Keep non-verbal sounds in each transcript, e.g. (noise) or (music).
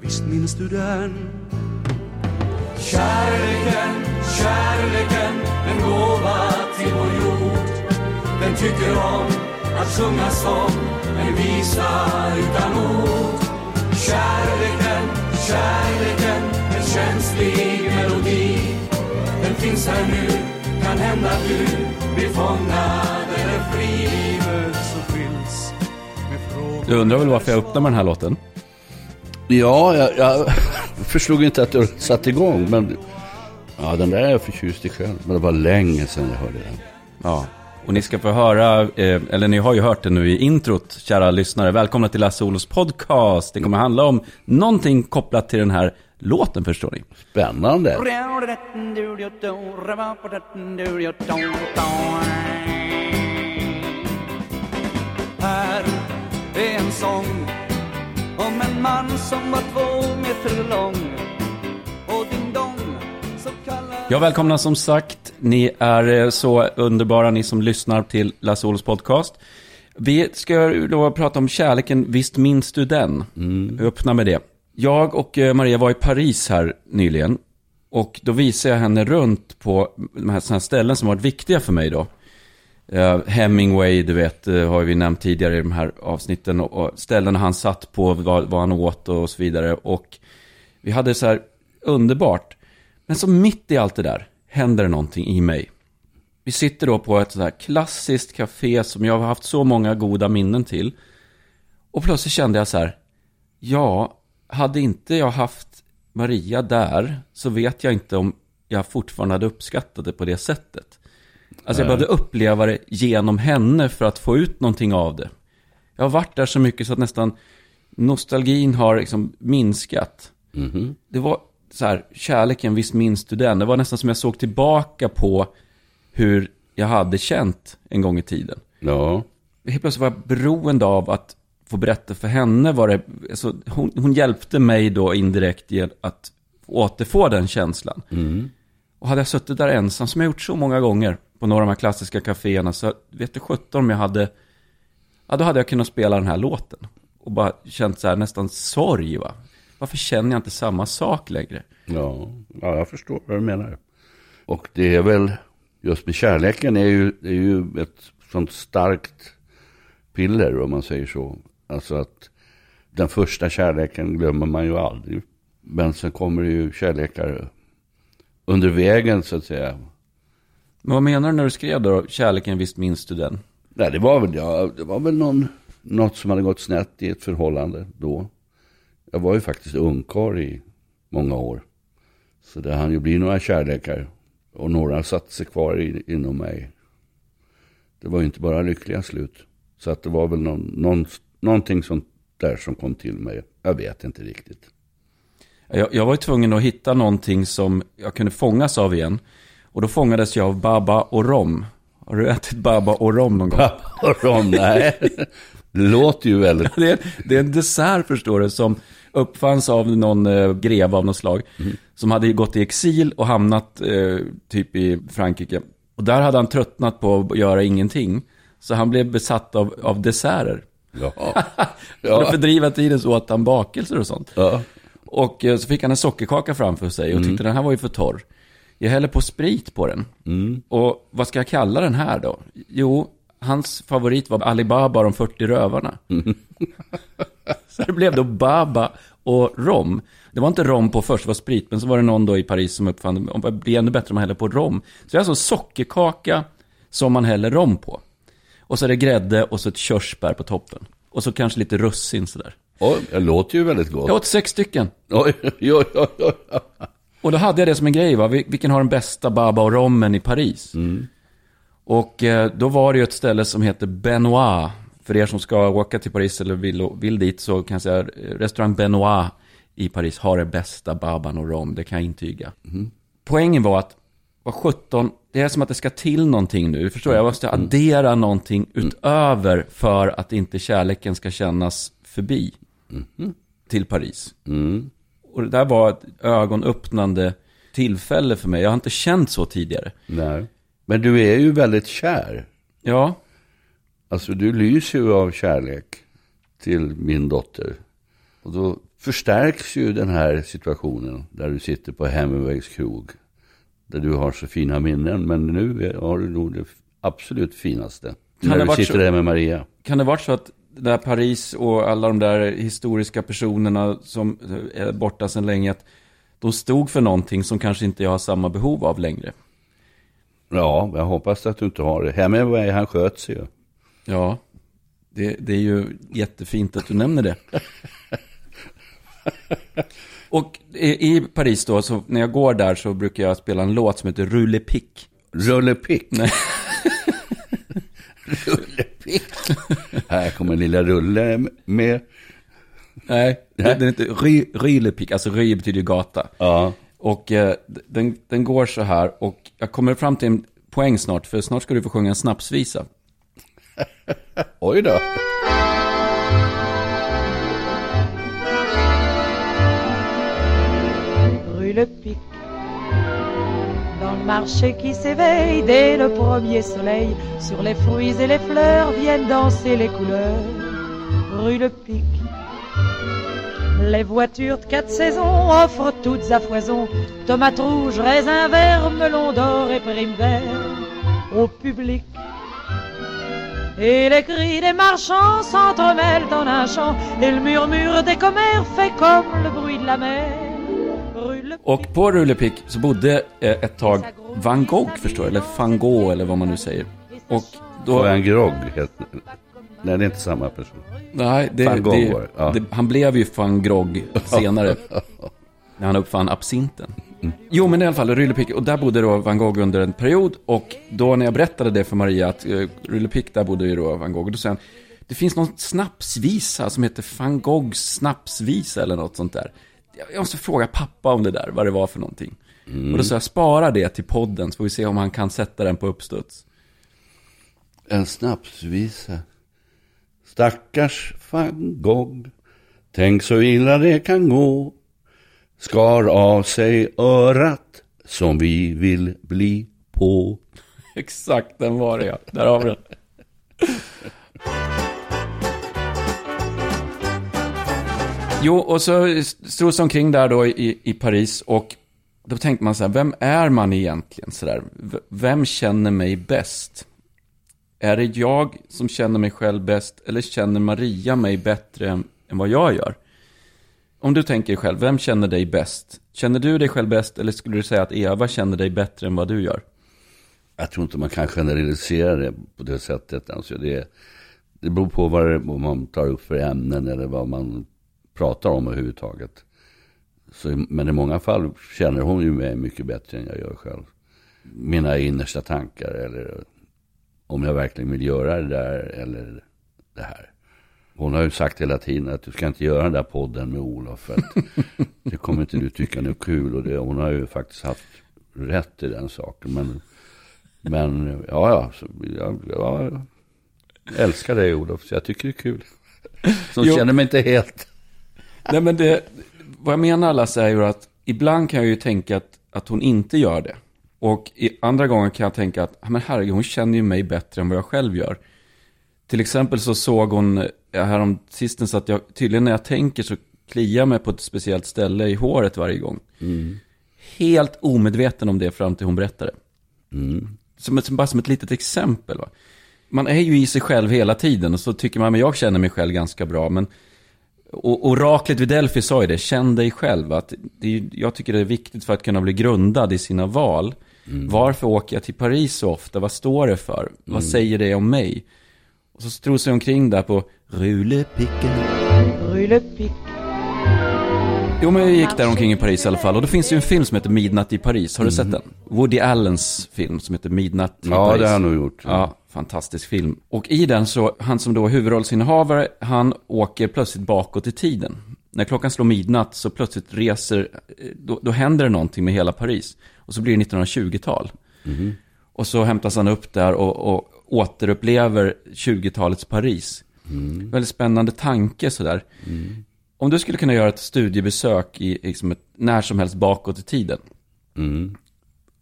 Visst minns du den? Kärleken, kärleken En gåva till vår jord. Den tycker om att sjunga som En visa utan ord. Kärleken, kärleken En känslig melodi. Den finns här nu Kan hända du blir fångad eller fri. Du undrar väl varför jag öppnar med den här låten? Ja, jag, jag förstod inte att du satt igång, men ja, den där är jag förtjust i själv. Men det var länge sedan jag hörde den. Ja. Och ni ska få höra, eh, eller ni har ju hört det nu i introt, kära lyssnare. Välkomna till Lasse Olos podcast. Det kommer handla om någonting kopplat till den här låten, förstår ni. Spännande. Här är en sång om en man som var två meter lång och din dong så kallar Ja, välkomna som sagt. Ni är eh, så underbara, ni som lyssnar till Lasse Olos podcast. Vi ska då prata om kärleken, visst minns du den? Mm. Öppna med det. Jag och eh, Maria var i Paris här nyligen. Och då visade jag henne runt på de här, här ställen som varit viktiga för mig då. Eh, Hemingway, du vet, eh, har vi nämnt tidigare i de här avsnitten. Och, och ställen han satt på, vad, vad han åt och så vidare. Och vi hade så här underbart. Men så mitt i allt det där händer det någonting i mig. Vi sitter då på ett så här klassiskt café som jag har haft så många goda minnen till. Och plötsligt kände jag så här, ja, hade inte jag haft Maria där så vet jag inte om jag fortfarande hade uppskattat det på det sättet. Alltså jag behövde uppleva det genom henne för att få ut någonting av det. Jag har varit där så mycket så att nästan nostalgin har liksom minskat. Mhm. Det var så här, kärleken, visst minns du den? Det var nästan som jag såg tillbaka på hur jag hade känt en gång i tiden. Ja. Helt plötsligt var jag beroende av att få berätta för henne vad det... Alltså, hon, hon hjälpte mig då indirekt i att återfå den känslan. Och hade jag suttit där ensam, som jag gjort så många gånger på några av de här klassiska kaféerna, så vet du sjutton om jag hade... Ja, då hade jag kunnat spela den här låten. Och bara känt så här nästan sorg, va? Varför känner jag inte samma sak längre? Ja. ja, jag förstår vad du menar. Och det är väl, just med kärleken är ju, det är ju ett sånt starkt piller om man säger så. Alltså att den första kärleken glömmer man ju aldrig. Men sen kommer det ju kärlekar under vägen så att säga. Men vad menar du när du skrev då, kärleken, visst minns du den? Nej, det var väl, ja, det var väl någon, något som hade gått snett i ett förhållande då. Jag var ju faktiskt ungkarl i många år. Så det hann ju bli några kärlekar. Och några satte sig kvar i, inom mig. Det var ju inte bara lyckliga slut. Så att det var väl någon, någon, någonting sånt där som kom till mig. Jag vet inte riktigt. Jag, jag var ju tvungen att hitta någonting som jag kunde fångas av igen. Och då fångades jag av baba och rom. Har du ätit baba och rom någon gång? Och Ron, nej. Det låter ju väldigt... (laughs) Det är, det är en dessert förstår du, som uppfanns av någon eh, greve av något slag. Som hade gått i exil och hamnat eh, typ i Frankrike. Och där hade han tröttnat på att göra ingenting. Så han blev besatt av, av desserter. Ja. (laughs) För att fördriva tiden så åt han bakelser och sånt. ja. Och eh, så fick han en sockerkaka framför sig och tyckte den här var ju för torr. Jag häller på sprit på den. Och vad ska jag kalla den här då? Jo, hans favorit var Alibaba och de 40 rövarna. (laughs) så det blev då Baba och rom. Det var inte rom på först, det var sprit. Men så var det någon då i Paris som uppfann det. Det blir ännu bättre om man häller på rom. Så det är alltså sockerkaka som man häller rom på. Och så är det grädde och så ett körsbär på toppen. Och så kanske lite russin sådär. Oj, det låter ju väldigt gott. Jag åt sex stycken. Oj, oj, oj, oj. Och då hade jag det som en grej, va? Vil- vilken har den bästa baba och rommen i Paris? Och eh, då var det ju ett ställe som heter Benoit. För er som ska åka till Paris eller vill, vill dit så kan jag säga restaurang Benoit i Paris har det bästa baban och rom, det kan jag intyga. Poängen var att, var 17, det är som att det ska till någonting nu, förstår jag? Jag måste addera någonting utöver för att inte kärleken ska kännas förbi till Paris. Mm. Och det där var ett ögonöppnande tillfälle för mig. Jag har inte känt så tidigare. Nej. Men du är ju väldigt kär. Ja, Alltså du lyser ju av kärlek till min dotter. Och då förstärks ju den här situationen där du sitter på Hemingways krog. Där du har så fina minnen. Men nu har du nog det absolut finaste. det när du sitter så? där med Maria. kan det varit så att där Paris och alla de där historiska personerna som är borta sedan länge, att de stod för någonting som kanske inte jag har samma behov av längre? Ja, jag hoppas att du inte har det. Hemingway, han sköt sig ju. Ja, det, det är ju jättefint att du nämner det. (laughs) Och i, i Paris då, så när jag går där så brukar jag spela en låt som heter Rulle Pick. Rulle Pick. Nej. (laughs) Rulle Pick. Här kommer lilla Rulle med. Nej, den är inte Ry, Rulle Pick, alltså Ry betyder gata. Ja. Och eh, den, den går så här, och jag kommer fram till en poäng snart, för snart ska du få sjunga en snapsvisa. (laughs) Oj då. rue marché qui s'éveille dès le premier soleil, sur les fruits et les fleurs viennent danser les couleurs. Rue Le Pic. Les voitures de quatre saisons offrent toutes à foison tomates rouges, raisins verts, melons d'or et verts au public. Et les cris des marchands s'entremêlent en un chant Et le murmure des commères fait comme le bruit de la mer Och på Rulle Pick så bodde eh, ett tag Van Gogh, förstår du, eller van Gogh, eller vad man nu säger. Och då... En grogg heter Nej, det är inte samma person. Nej, det, Van Gogh det, ja. det, han blev ju van Gogh senare. (laughs) när han uppfann absinten. Jo, men i alla fall, Rulle Pick, och där bodde då Van Gogh under en period. Och då när jag berättade det för Maria, att uh, Rulle Pick, där bodde ju då Van Gogh. Då sa han, det finns någon snapsvisa som heter Van Goghs snapsvisa eller något sånt där. Jag- måste fråga pappa om det där, vad det var för någonting. Och då sa jag, spara det till podden, så får vi se om han kan sätta den på uppstuds. En snapsvisa. Stackars van Gogh. Tänk så illa det kan gå. Skar av sig örat som vi vill bli på. (laughs) Exakt, den var det ja. Där har vi den. (laughs) Jo, och så strosade jag omkring där då i, i Paris och då tänkte man så här, vem är man egentligen? Så där? Vem känner mig bäst? Är det jag som känner mig själv bäst eller känner Maria mig bättre än, än vad jag gör? Om du tänker själv, vem känner dig bäst? Känner du dig själv bäst eller skulle du säga att Eva känner dig bättre än vad du gör? Jag tror inte man kan generalisera det på det sättet. Alltså det, det beror på vad, det, vad man tar upp för ämnen eller vad man pratar om överhuvudtaget. Så, men i många fall känner hon ju mig mycket bättre än jag gör själv. Mina innersta tankar eller om jag verkligen vill göra det där eller det här. Hon har ju sagt hela tiden att du ska inte göra den där podden med Olof. För att (laughs) det kommer inte du tycka är kul. Och det, hon har ju faktiskt haft rätt i den saken. Men, men ja, ja, så, jag, jag älskar dig Olof. Så jag tycker det är kul. Så Jo. känner mig inte helt... Nej, men det, vad jag menar Lasse är ju att ibland kan jag ju tänka att, att hon inte gör det. Och i andra gånger kan jag tänka att, "Ja, men herregud, hon känner ju mig bättre än vad jag själv gör. Till exempel så såg hon eh, härom sistens att jag, tydligen när jag tänker så kliar mig på ett speciellt ställe i håret varje gång. Helt omedveten om det fram till hon berättade. Som, ett- som, bara som ett litet exempel. Va? Man är ju i sig själv hela tiden och så tycker man, men jag känner mig själv ganska bra. Men och oraklet vid Delphi sa ju det, känn dig själv. Att det jag tycker det är viktigt för att kunna bli grundad i sina val. Varför åker jag till Paris så ofta? Vad står det för? Vad säger det om mig? Och så strosade jag omkring där på Rulepicken. Rue Le Pic. Jo, men jag gick där omkring i Paris i alla fall. Och då finns det ju en film som heter Midnatt i Paris. Har du sett den? Woody Allens film som heter Midnatt i Ja, Paris. det har han nog gjort. Ja, fantastisk film. Och i den så, han som då är huvudrollsinnehavare, han åker plötsligt bakåt i tiden. När klockan slår midnatt så plötsligt reser, eh, då, då händer det någonting med hela Paris. Och så blir det 1920-tal. Och så hämtas han upp där och, och återupplever 20-talets Paris. Väldigt spännande tanke sådär. Om du skulle kunna göra ett studiebesök i, liksom ett, när som helst bakåt i tiden. Mm.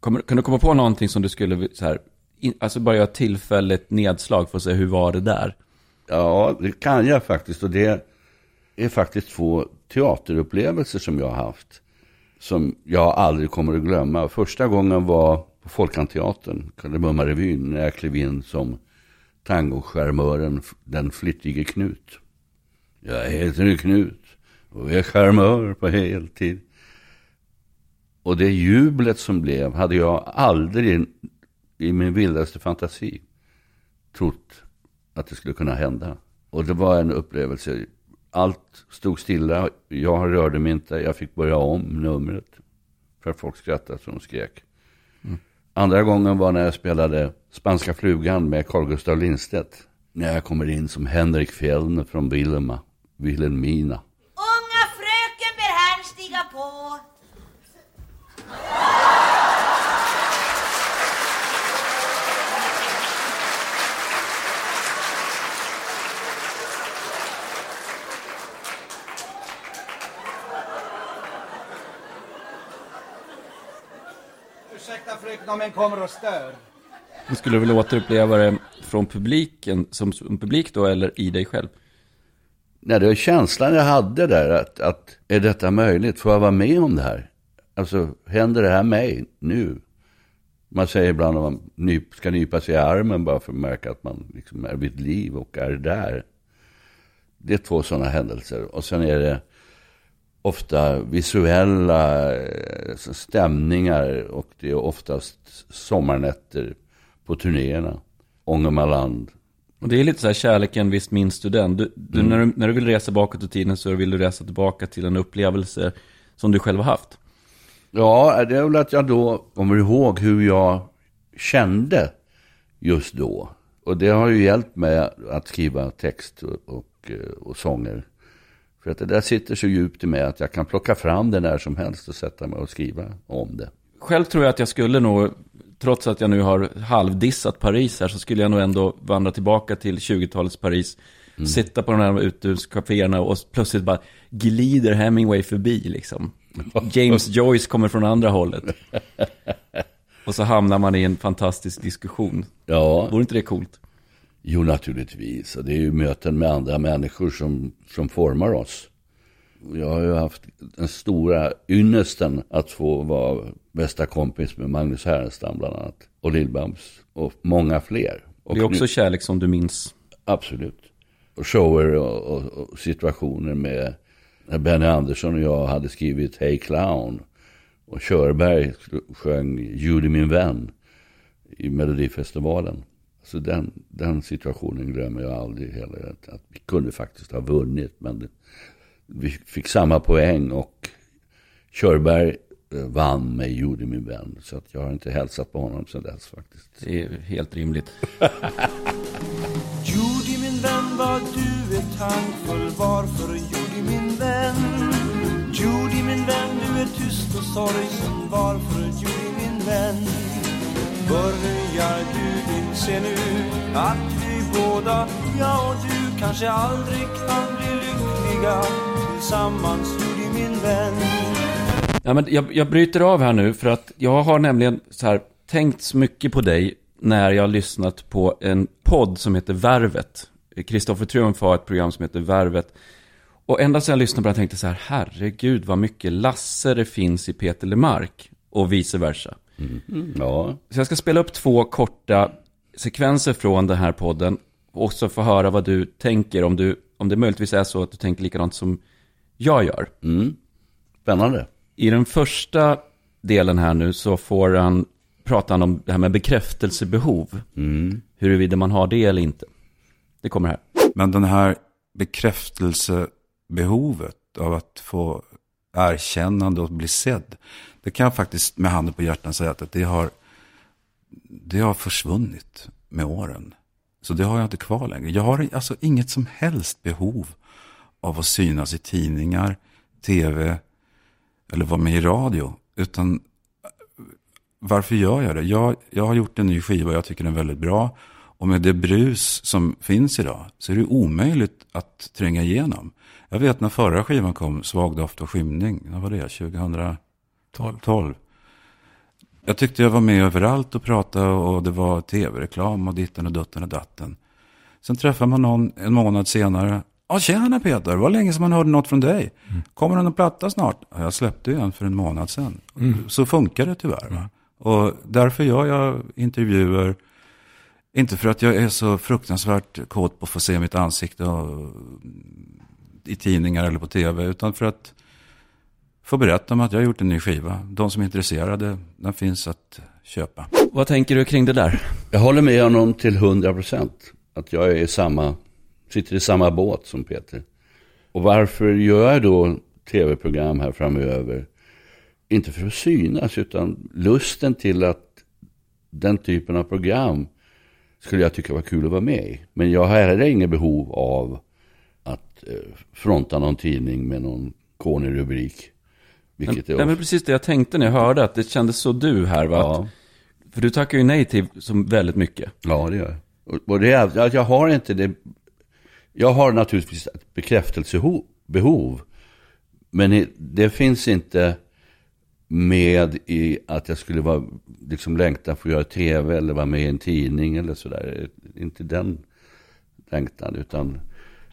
Kommer, kan du komma på någonting som du skulle, så här, in, alltså bara göra tillfälligt nedslag för att se hur var det där? Ja, det kan jag faktiskt. Och det är faktiskt två teaterupplevelser som jag har haft. Som jag aldrig kommer att glömma. Första gången var på Folkanteatern, Kardemummarevyn, när jag klev in som tangocharmören, den flittige Knut. Jag heter Knut och är charmör på heltid. Och det jublet som blev hade jag aldrig i min vildaste fantasi trott att det skulle kunna hända. Och det var en upplevelse. Allt stod stilla, jag rörde mig inte, jag fick börja om numret. För att folk skrattade så de skrek. Andra gången var när jag spelade Spanska flugan med Carl Gustaf Lindstedt. När jag kommer in som Henrik Fjellner från Vilhelma, Vilhelmina. Om en kommer och stör. Du skulle vilja återuppleva det från publiken, som, som publik då, eller i dig själv? Nej, det var känslan jag hade där, att, att är detta möjligt? Får jag vara med om det här? Alltså, händer det här mig nu? Man säger ibland att man nyp, ska nypa sig i armen bara för att märka att man liksom är vid liv och är där. Det är två sådana händelser. Och sen är det ofta visuella eh, stämningar och det är oftast sommarnätter på turnéerna. Ångermanland. Och det är lite så här, kärleken, visst minns du den? Du, du, Mm. när, du, när du vill resa bakåt i tiden så vill du resa tillbaka till en upplevelse som du själv har haft. Ja, det är väl att jag då kommer ihåg hur jag kände just då. Och det har ju hjälpt mig att skriva text och, och, eh, och sånger. För att det där sitter så djupt i mig att jag kan plocka fram det när som helst och sätta mig och skriva om det. Själv tror jag att jag skulle nog, trots att jag nu har halvdissat Paris här, så skulle jag nog ändå vandra tillbaka till 20-talets Paris. Sitta på de här uthuscaféerna och plötsligt bara glider Hemingway förbi liksom. (laughs) James Joyce kommer från andra hållet. (laughs) Och så hamnar man i en fantastisk diskussion. Ja, Vore inte det coolt? Jo naturligtvis. Det är ju möten med andra människor som, som formar oss. Jag har ju haft den stora ynnesten att få vara bästa kompis med Magnus Härenstam bland annat. Och Lill-Babs och många fler. Och Det är också nu- kärlek som du minns. Absolut. Och shower och, och, och situationer med när Benny Andersson och jag hade skrivit Hey Clown. Och Körberg sjöng Judy min vän i Melodifestivalen. Så den, den situationen glömmer jag aldrig heller. Att, att vi kunde faktiskt ha vunnit. Men det, vi fick samma poäng och Körberg eh, vann med Judy min vän. Så att jag har inte hälsat på honom sedan dess faktiskt. Det är helt rimligt. Judy min vän vad du är tankfull Varför Judy min vän Judy min vän du är tyst och sorgsen Varför Judy min vän Börjar du inse nu Att vi båda, jag och du Kanske aldrig kan bli lyckliga Tillsammans Judy min vän Ja, men jag, jag bryter av här nu för att jag har nämligen så här, tänkt så mycket på dig när jag har lyssnat på en podd som heter Värvet. Kristoffer Triumf har ett program som heter Värvet. Och ända sedan jag lyssnade på det tänkte jag så här, herregud vad mycket Lasse det finns i Peter Lemark och vice versa. Ja, Så jag ska spela upp två korta sekvenser från den här podden och också få höra vad du tänker om, du, om det möjligtvis är så att du tänker likadant som jag gör. spännande. I den första delen här nu så får han prata han om det här med bekräftelsebehov. Huruvida man har det eller inte. Det kommer här. Men den här bekräftelsebehovet av att få erkännande och bli sedd. Det kan jag faktiskt med handen på hjärtan säga att det har, det har försvunnit med åren. Så det har jag inte kvar längre. Jag har alltså inget som helst behov av att synas i tidningar, tv eller vara med i radio. Utan varför gör jag det? Jag, jag har gjort en ny skiva och jag tycker den är väldigt bra. Och med det brus som finns idag så är det omöjligt att tränga igenom. Jag vet när förra skivan kom, Svag doft och skymning, när var det? 2000? 12. Jag tyckte jag var med överallt och pratade och det var tv-reklam och ditten och dutten och datten. Sen träffar man någon en månad senare. Ja, tjena Peter, det var länge sedan man hörde något från dig. Mm. Kommer det någon platta snart? Ja, jag släppte ju en för en månad sedan. Mm. Så funkar det tyvärr. Mm. Och därför gör jag intervjuer. Inte för att jag är så fruktansvärt kåt på att få se mitt ansikte och, i tidningar eller på tv. Utan för att få berätta om att jag har gjort en ny skiva. De som är intresserade, den finns att köpa. Vad tänker du kring det där? Jag håller med honom till 100 procent. Att jag är i samma, sitter i samma båt som Peter. Och varför gör jag då tv-program här framöver? Inte för att synas, utan lusten till att den typen av program skulle jag tycka var kul att vara med i. Men jag har heller inget behov av att eh, fronta någon tidning med någon kånig rubrik. Vilket är men precis det jag tänkte när jag hörde att det kändes så du här va? Ja. För du tackar ju nej till som väldigt mycket. Ja, det gör jag. Och det är att jag har inte det. Jag har naturligtvis ett bekräftelsebehov. Men det finns inte med i att jag skulle vara, liksom längta för att göra tv eller vara med i en tidning eller sådär. Inte den längtan, utan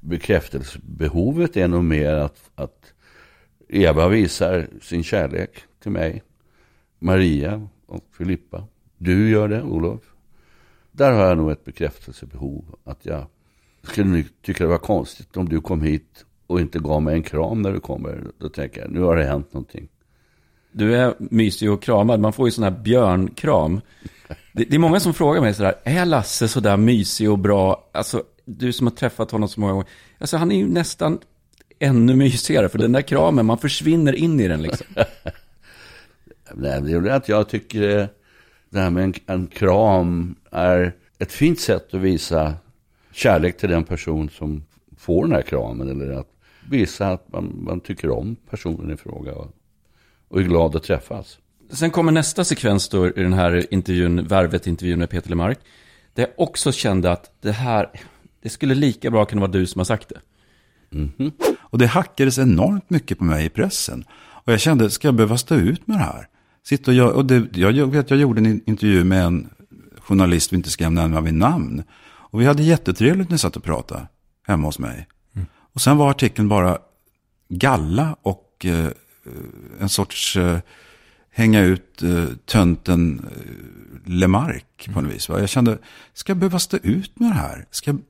bekräftelsebehovet är nog mer att, att Eva visar sin kärlek till mig. Maria och Filippa. Du gör det, Olof. Där har jag nog ett bekräftelsebehov. Att jag skulle tycka det var konstigt om du kom hit och inte gav mig en kram när du kommer. Då tänker jag, nu har det hänt någonting. Du är mysig och kramad. Man får ju sån här björnkram. Det, det är många som frågar mig sådär, är Lasse sådär mysig och bra? Alltså, du som har träffat honom så många gånger. Alltså, han är ju nästan ännu mysigare, för den där kramen, man försvinner in i den liksom. (laughs) Nej, det är att jag tycker det här med en, en kram är ett fint sätt att visa kärlek till den person som får den här kramen. Eller att visa att man, man tycker om personen i fråga och, och är glad att träffas. Sen kommer nästa sekvens då i den här intervjun, Värvet-intervjun med Peter Lemark. Där jag också kände att det här, det skulle lika bra kunna vara du som har sagt det. Mm -hmm. Och det hackades enormt mycket på mig i pressen. Och jag kände, ska jag behöva stå ut med det här? Sitta och, jag, och det, jag vet, jag gjorde en intervju med en journalist vi inte ska nämna vid namn. Och vi hade jättetrevligt när vi satt och pratade hemma hos mig. Mm. Och sen var artikeln bara galla och eh, en sorts eh, hänga ut eh, tönten eh, Lemark på något vis. Va? Jag kände, ska jag behöva stå ut med det här? Ska jag,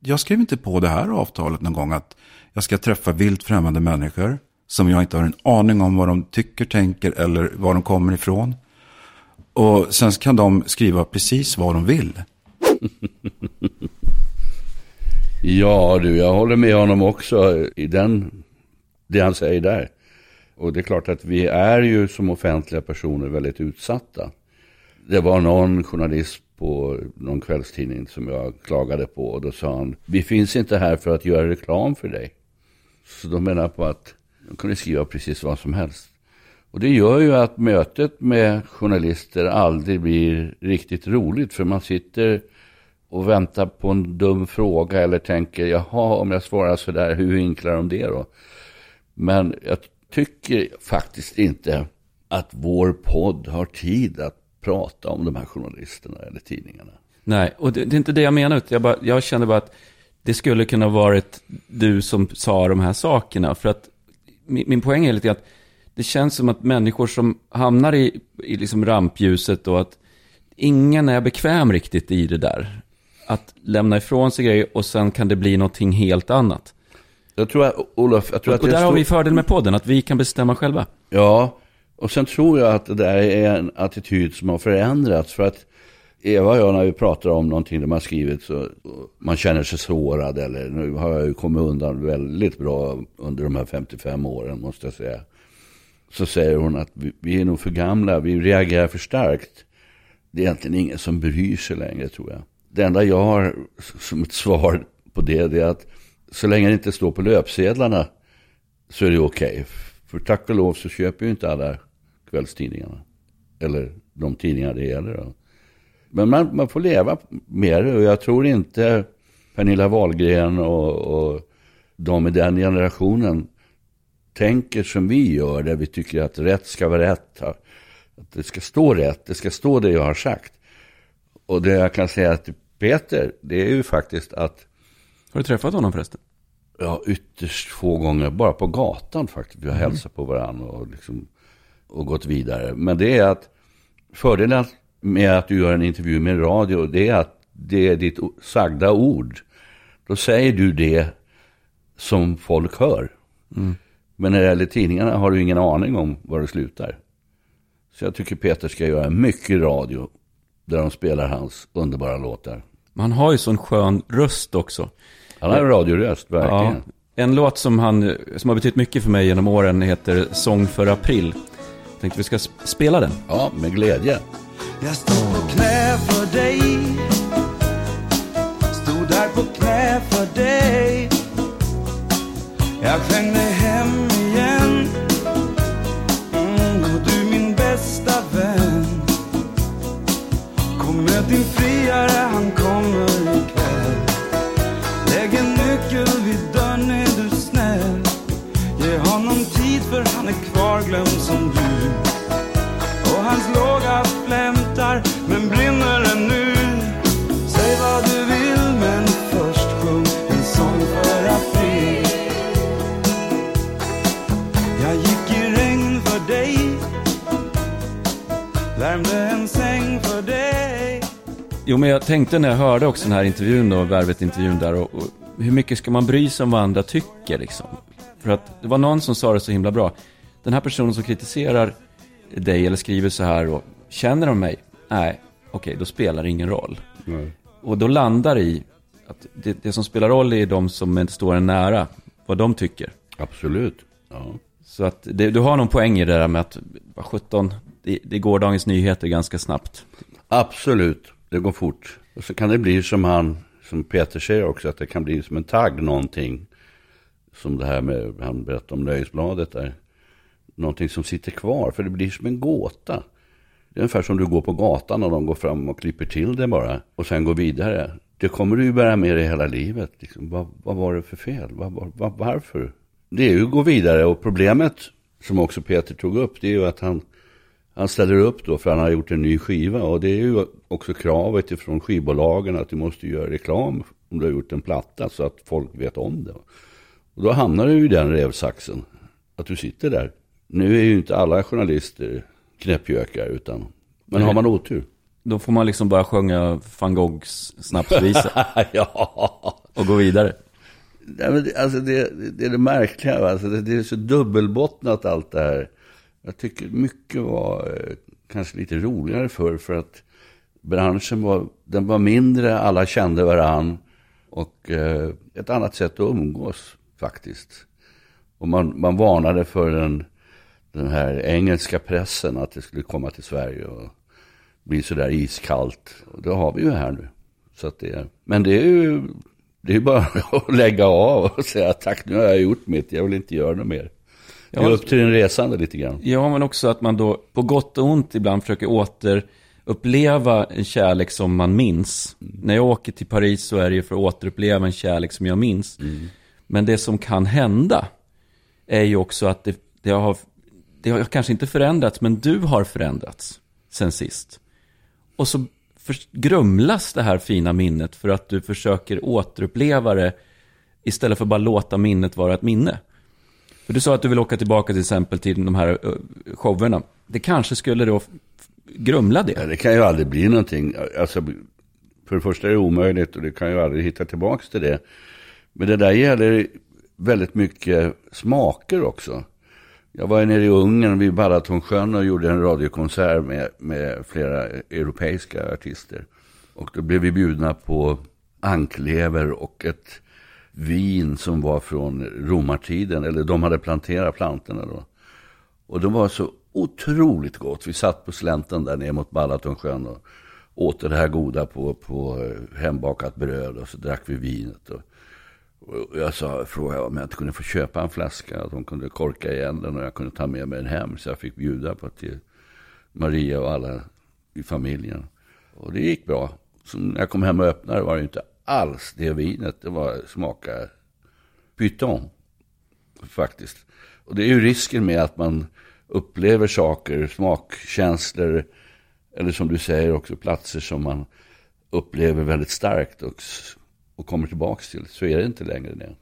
jag skrev inte på det här avtalet någon gång att jag ska träffa vilt främmande människor som jag inte har en aning om vad de tycker, tänker eller var de kommer ifrån. Och sen kan de skriva precis vad de vill. (laughs) ja du, jag håller med honom också i den, det han säger där. Och det är klart att vi är ju som offentliga personer väldigt utsatta. Det var någon journalist på någon kvällstidning som jag klagade på. Och då sa han, vi finns inte här för att göra reklam för dig. Så de menar på att de kunde skriva precis vad som helst. Och det gör ju att mötet med journalister aldrig blir riktigt roligt. För man sitter och väntar på en dum fråga eller tänker, jaha, om jag svarar sådär, hur vinklar de det då? Men jag tycker faktiskt inte att vår podd har tid att prata om de här journalisterna eller tidningarna. Nej, och det, det är inte det jag menar. Jag, bara, jag känner bara att det skulle kunna varit du som sa de här sakerna. För att min, min poäng är lite att det känns som att människor som hamnar i, i liksom rampljuset och att ingen är bekväm riktigt i det där. Att lämna ifrån sig grejer och sen kan det bli någonting helt annat. Jag tror att, Olof, jag tror och, att och där har vi fördel med podden, att vi kan bestämma själva. Ja, och sen tror jag att det där är en attityd som har förändrats. För att Eva och jag när vi pratar om någonting de har skrivit så man känner sig sårad eller nu har jag ju kommit undan väldigt bra under de här 55 åren måste jag säga. Så säger hon att vi, vi är nog för gamla, vi reagerar för starkt. Det är egentligen ingen som bryr sig längre tror jag. Det enda jag har som ett svar på det, det är att så länge det inte står på löpsedlarna så är det okej. För tack och lov så köper ju inte alla kvällstidningarna. Eller de tidningar det gäller. Då. Men man, man får leva med det och jag tror inte Pernilla Wahlgren och, och de i den generationen tänker som vi gör, där vi tycker att rätt ska vara rätt. Att det ska stå rätt, det ska stå det jag har sagt. Och det jag kan säga till Peter, det är ju faktiskt att... Har du träffat honom förresten? Ja, ytterst få gånger, bara på gatan faktiskt. Vi har mm. hälsat på varandra och, liksom, och gått vidare. Men det är att fördelen med att du gör en intervju med radio, det är att det är ditt sagda ord. Då säger du det som folk hör. Mm. Men när det gäller tidningarna har du ingen aning om var det slutar. Så jag tycker Peter ska göra mycket radio där de spelar hans underbara låtar. Man har ju sån skön röst också. Han har en radioröst, verkligen. Ja, en låt som, han, som har betytt mycket för mig genom åren heter Sång för april. Jag tänkte vi ska spela den. Ja, med glädje. Jag stod på knä för dig. Stod där på knä för dig. Jag sjöng dig hem igen. Mm, Och du min bästa vän. Kom med din friare, han kommer ikväll. Lägg en nyckel vid dörren, är du snäll. Ge honom tid för han är kvar glömd som du. Och hans låga flämt. Jo, men jag tänkte när jag hörde också den här intervjun då, Värvet-intervjun där och, och hur mycket ska man bry sig om vad andra tycker liksom? För att det var någon som sa det så himla bra. Den här personen som kritiserar dig eller skriver så här och känner de mig? Nej, okej, okay, då spelar det ingen roll. Nej. Och då landar i att det, det, som spelar roll är de som inte står en nära, vad de tycker. Absolut. Ja. Så att det, du har någon poäng i det där med att, vad 17, det, det går Dagens Nyheter ganska snabbt. Absolut, det går fort. Och så kan det bli som han, som Peter säger också, att det kan bli som en tagg någonting. Som det här med, han berättade om Nöjesbladet där någonting som sitter kvar. För det blir som en gåta. Det är ungefär som du går på gatan och de går fram och klipper till det bara. Och sen går vidare. Det kommer du ju bära med dig hela livet. Liksom, vad, vad, var det för fel? Var, var, varför? Det är ju att gå vidare. Och problemet, som också Peter tog upp, det är ju att han, han ställer upp då för han har gjort en ny skiva. Och det är ju också kravet ifrån skivbolagen att du måste göra reklam om du har gjort en platta så att folk vet om det. Och då hamnar du i den revsaxen. Att du sitter där nu är ju inte alla journalister knäppjökar, utan, men har man otur. Då får man liksom bara sjunga van Goghs snapsvisa. (laughs) ja. Och gå vidare. Ja, men det, alltså det, det är det märkliga, alltså det, det, är så dubbelbottnat allt det här. Jag tycker mycket var eh, kanske lite roligare för för att branschen var, den var mindre, alla kände varann. Och eh, ett annat sätt att umgås faktiskt. Och man, man varnade för den, den här engelska pressen att det skulle komma till Sverige och bli sådär iskallt. Och det har vi ju här nu. Så att det, men det är ju det är bara (laughs) att lägga av och säga tack nu har jag gjort mitt, jag vill inte göra något mer. Det är upp till den resande lite grann. Ja, men också att man då på gott och ont ibland försöker återuppleva en kärlek som man minns. Mm. När jag åker till Paris så är det ju för att återuppleva en kärlek som jag minns. Mm. Men det som kan hända är ju också att det, det har det har kanske inte förändrats, men du har förändrats sen sist. Och så grumlas det här fina minnet för att du försöker återuppleva det istället för bara låta minnet vara ett minne. För du sa att du vill åka tillbaka till exempel till de här showerna. Det kanske skulle då grumla det. Ja, det kan ju aldrig bli någonting. Alltså, för det första är det omöjligt och det kan ju aldrig hitta tillbaka till det. Men det där gäller väldigt mycket smaker också Jag var nere i Ungern vid Balatonsjön och gjorde en radiokonsert med, med flera europeiska artister. Och då blev vi bjudna på anklever och ett vin som var från romartiden. Eller de hade planterat plantorna då. Och det var så otroligt gott. Vi satt på slänten där ner mot Ballatonsjön och åt det här goda på, på eh, hembakat bröd och så drack vi vinet. Och, och jag sa, frågade om jag inte kunde få köpa en flaska, att de kunde korka igen den och jag kunde ta med mig den hem. Så jag fick bjuda på till Maria och alla i familjen. Och det gick bra. Så när jag kom hem och öppnade var det inte alls det vinet. Det var smaka pyton, faktiskt. Och det är ju risken med att man upplever saker, smakkänslor, eller som du säger också platser som man upplever väldigt starkt och, och kommer tillbaka till. Så är det inte längre det.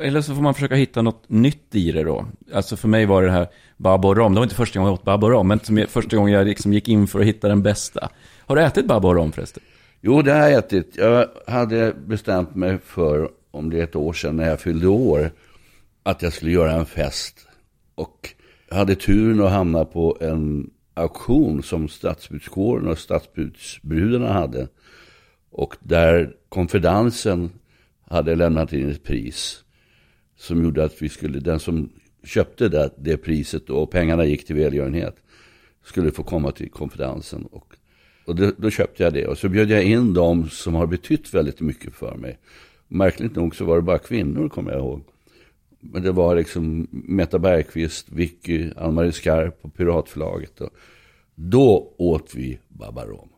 Eller så får man försöka hitta något nytt i det då. Alltså för mig var det här Babbo rom. Det var inte första gången jag åt Babbo rom, men som första gången jag liksom gick in för att hitta den bästa. Har du ätit Babbo rom förresten? Jo, det har jag ätit. Jag hade bestämt mig för, om det är ett år sedan när jag fyllde år, att jag skulle göra en fest. Och jag hade turen att hamna på en auktion som stadsbudskåren och stadsbudsbrudarna hade. Och där konfidensen hade lämnat in ett pris som gjorde att vi skulle, den som köpte det, det priset och pengarna gick till välgörenhet skulle få komma till konfidensen. Och, och det, då köpte jag det och så bjöd jag in dem som har betytt väldigt mycket för mig. Märkligt nog så var det bara kvinnor kommer jag ihåg. Men det var liksom Meta Bergqvist, Vicky, Ann-Marie Skarp på Piratförlaget. Och då åt vi Babarom.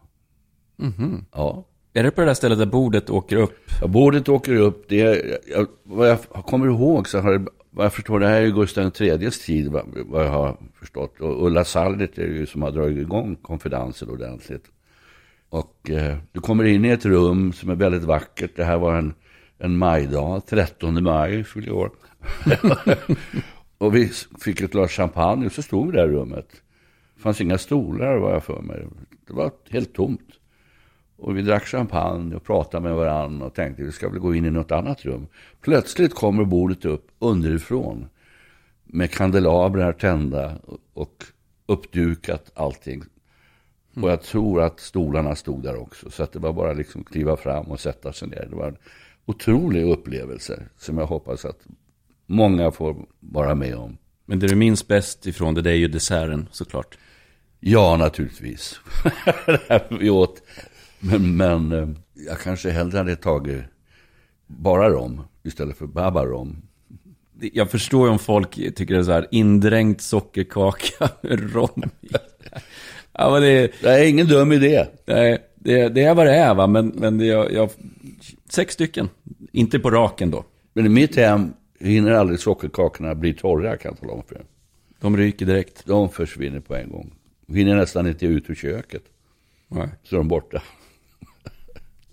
Mhm. Ja. Är det på det där stället där bordet åker upp? Ja, bordet åker upp. Det är, jag, vad jag kommer ihåg så har det, vad jag förstår, det här är Gustav IIIs tid, vad, jag har förstått. Och Ulla Sallit är det ju som har dragit igång konfidensen ordentligt. Och eh, du kommer in i ett rum som är väldigt vackert. Det här var en, en majdag, 13 maj fyllde jag år. (laughs) och vi fick ett glas champagne och så stod vi där i rummet. Det fanns inga stolar var jag för mig. Det var helt tomt. Och vi drack champagne och pratade med varandra och tänkte vi ska väl gå in i något annat rum. Plötsligt kommer bordet upp underifrån med kandelabrar tända och uppdukat allting. Och jag tror att stolarna stod där också. Så att det var bara liksom kliva fram och sätta sig ner. Det var en otrolig upplevelse som jag hoppas att många får vara med om. Men det du minns bäst ifrån det, det är ju desserten såklart. Ja, naturligtvis. (laughs) vi åt. Men, men eh, jag kanske hellre hade tagit bara rom istället för babarom. Jag förstår ju om folk tycker det är så här indränkt sockerkaka med rom. Ja, men det, Det är ingen dum idé. nej, det, det är vad det är va, men, men det, jag, jag, sex stycken. Inte på raken då. Men i mitt hem hinner aldrig sockerkakorna bli torra kan jag tala om för er. De ryker direkt. De försvinner på en gång. Hinner nästan inte ut ur köket. Nej. Så är de borta.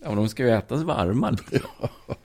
Ja, men de ska ju ätas varma. (laughs)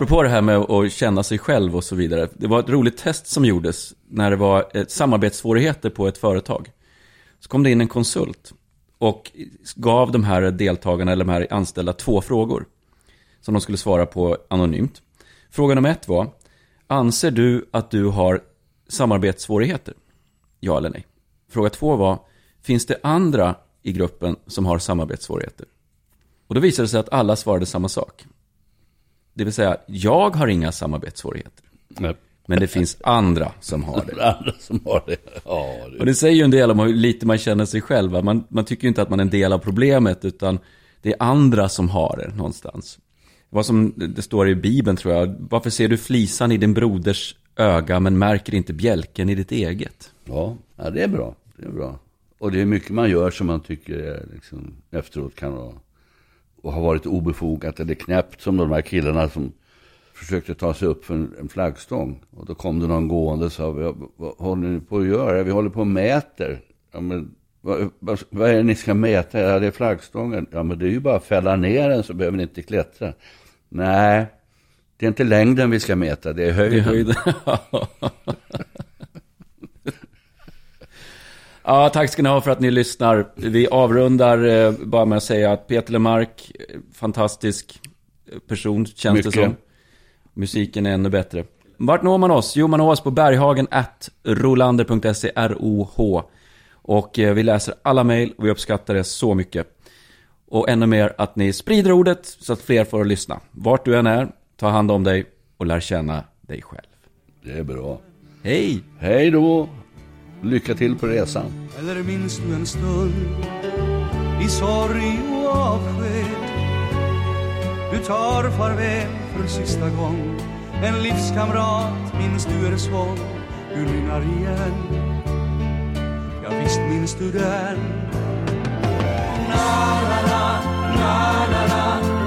Apropå det här med att känna sig själv och så vidare. Det var ett roligt test som gjordes när det var ett samarbetssvårigheter på ett företag. Så kom det in en konsult och gav de här deltagarna, eller de här anställda, två frågor. Som de skulle svara på anonymt. Fråga nummer ett var, anser du att du har samarbetssvårigheter? Ja eller nej? Fråga två var, finns det andra i gruppen som har samarbetssvårigheter? Och då visade det sig att alla svarade samma sak. Det vill säga, jag har inga samarbetssvårigheter. Nej. Men det finns andra som har det. Det (laughs) andra som har det. Ja, Och det. det säger ju en del om hur lite man känner sig själv. Man, man tycker ju inte att man är en del av problemet, utan det är andra som har det någonstans. Vad som det står i Bibeln tror jag. Varför ser du flisan i din broders öga, men märker inte bjälken i ditt eget? Ja, ja, det är bra. Det är bra. Och det är mycket man gör som man tycker liksom, efteråt kan vara och har varit obefogat eller knäppt som de här killarna som försökte ta sig upp för en, en flaggstång. Och då kom det någon gående och sa, vad, vad håller ni på att göra? Vi håller på och mäter. Ja, men, vad, vad, vad är det ni ska mäta? Ja, det är flaggstången. Ja, men det är ju bara att fälla ner den så behöver ni inte klättra. Nej, det är inte längden vi ska mäta, det är höjden. Det är höjden. (laughs) Ja, tack ska ni ha för att ni lyssnar. Vi avrundar eh, bara med att säga att Peter Lemark, eh, fantastisk person känns Mycket. det som. Musiken är ännu bättre. Vart når man oss? Jo, man når oss på berghagen at rolander.se, R-O-H. Och eh, vi läser alla mejl och vi uppskattar det så mycket. Och ännu mer att ni sprider ordet så att fler får lyssna. Vart du än är, ta hand om dig och lär känna dig själv. Det är bra. Hej! Hej då! Lycka till på resan. Eller minns du en stund i sorg och avsked? Du tar farväl för sista gång. En livskamrat minns du är svag. Du rinnar igen. Ja, visst minns du den. Na, na, na, na, na, na.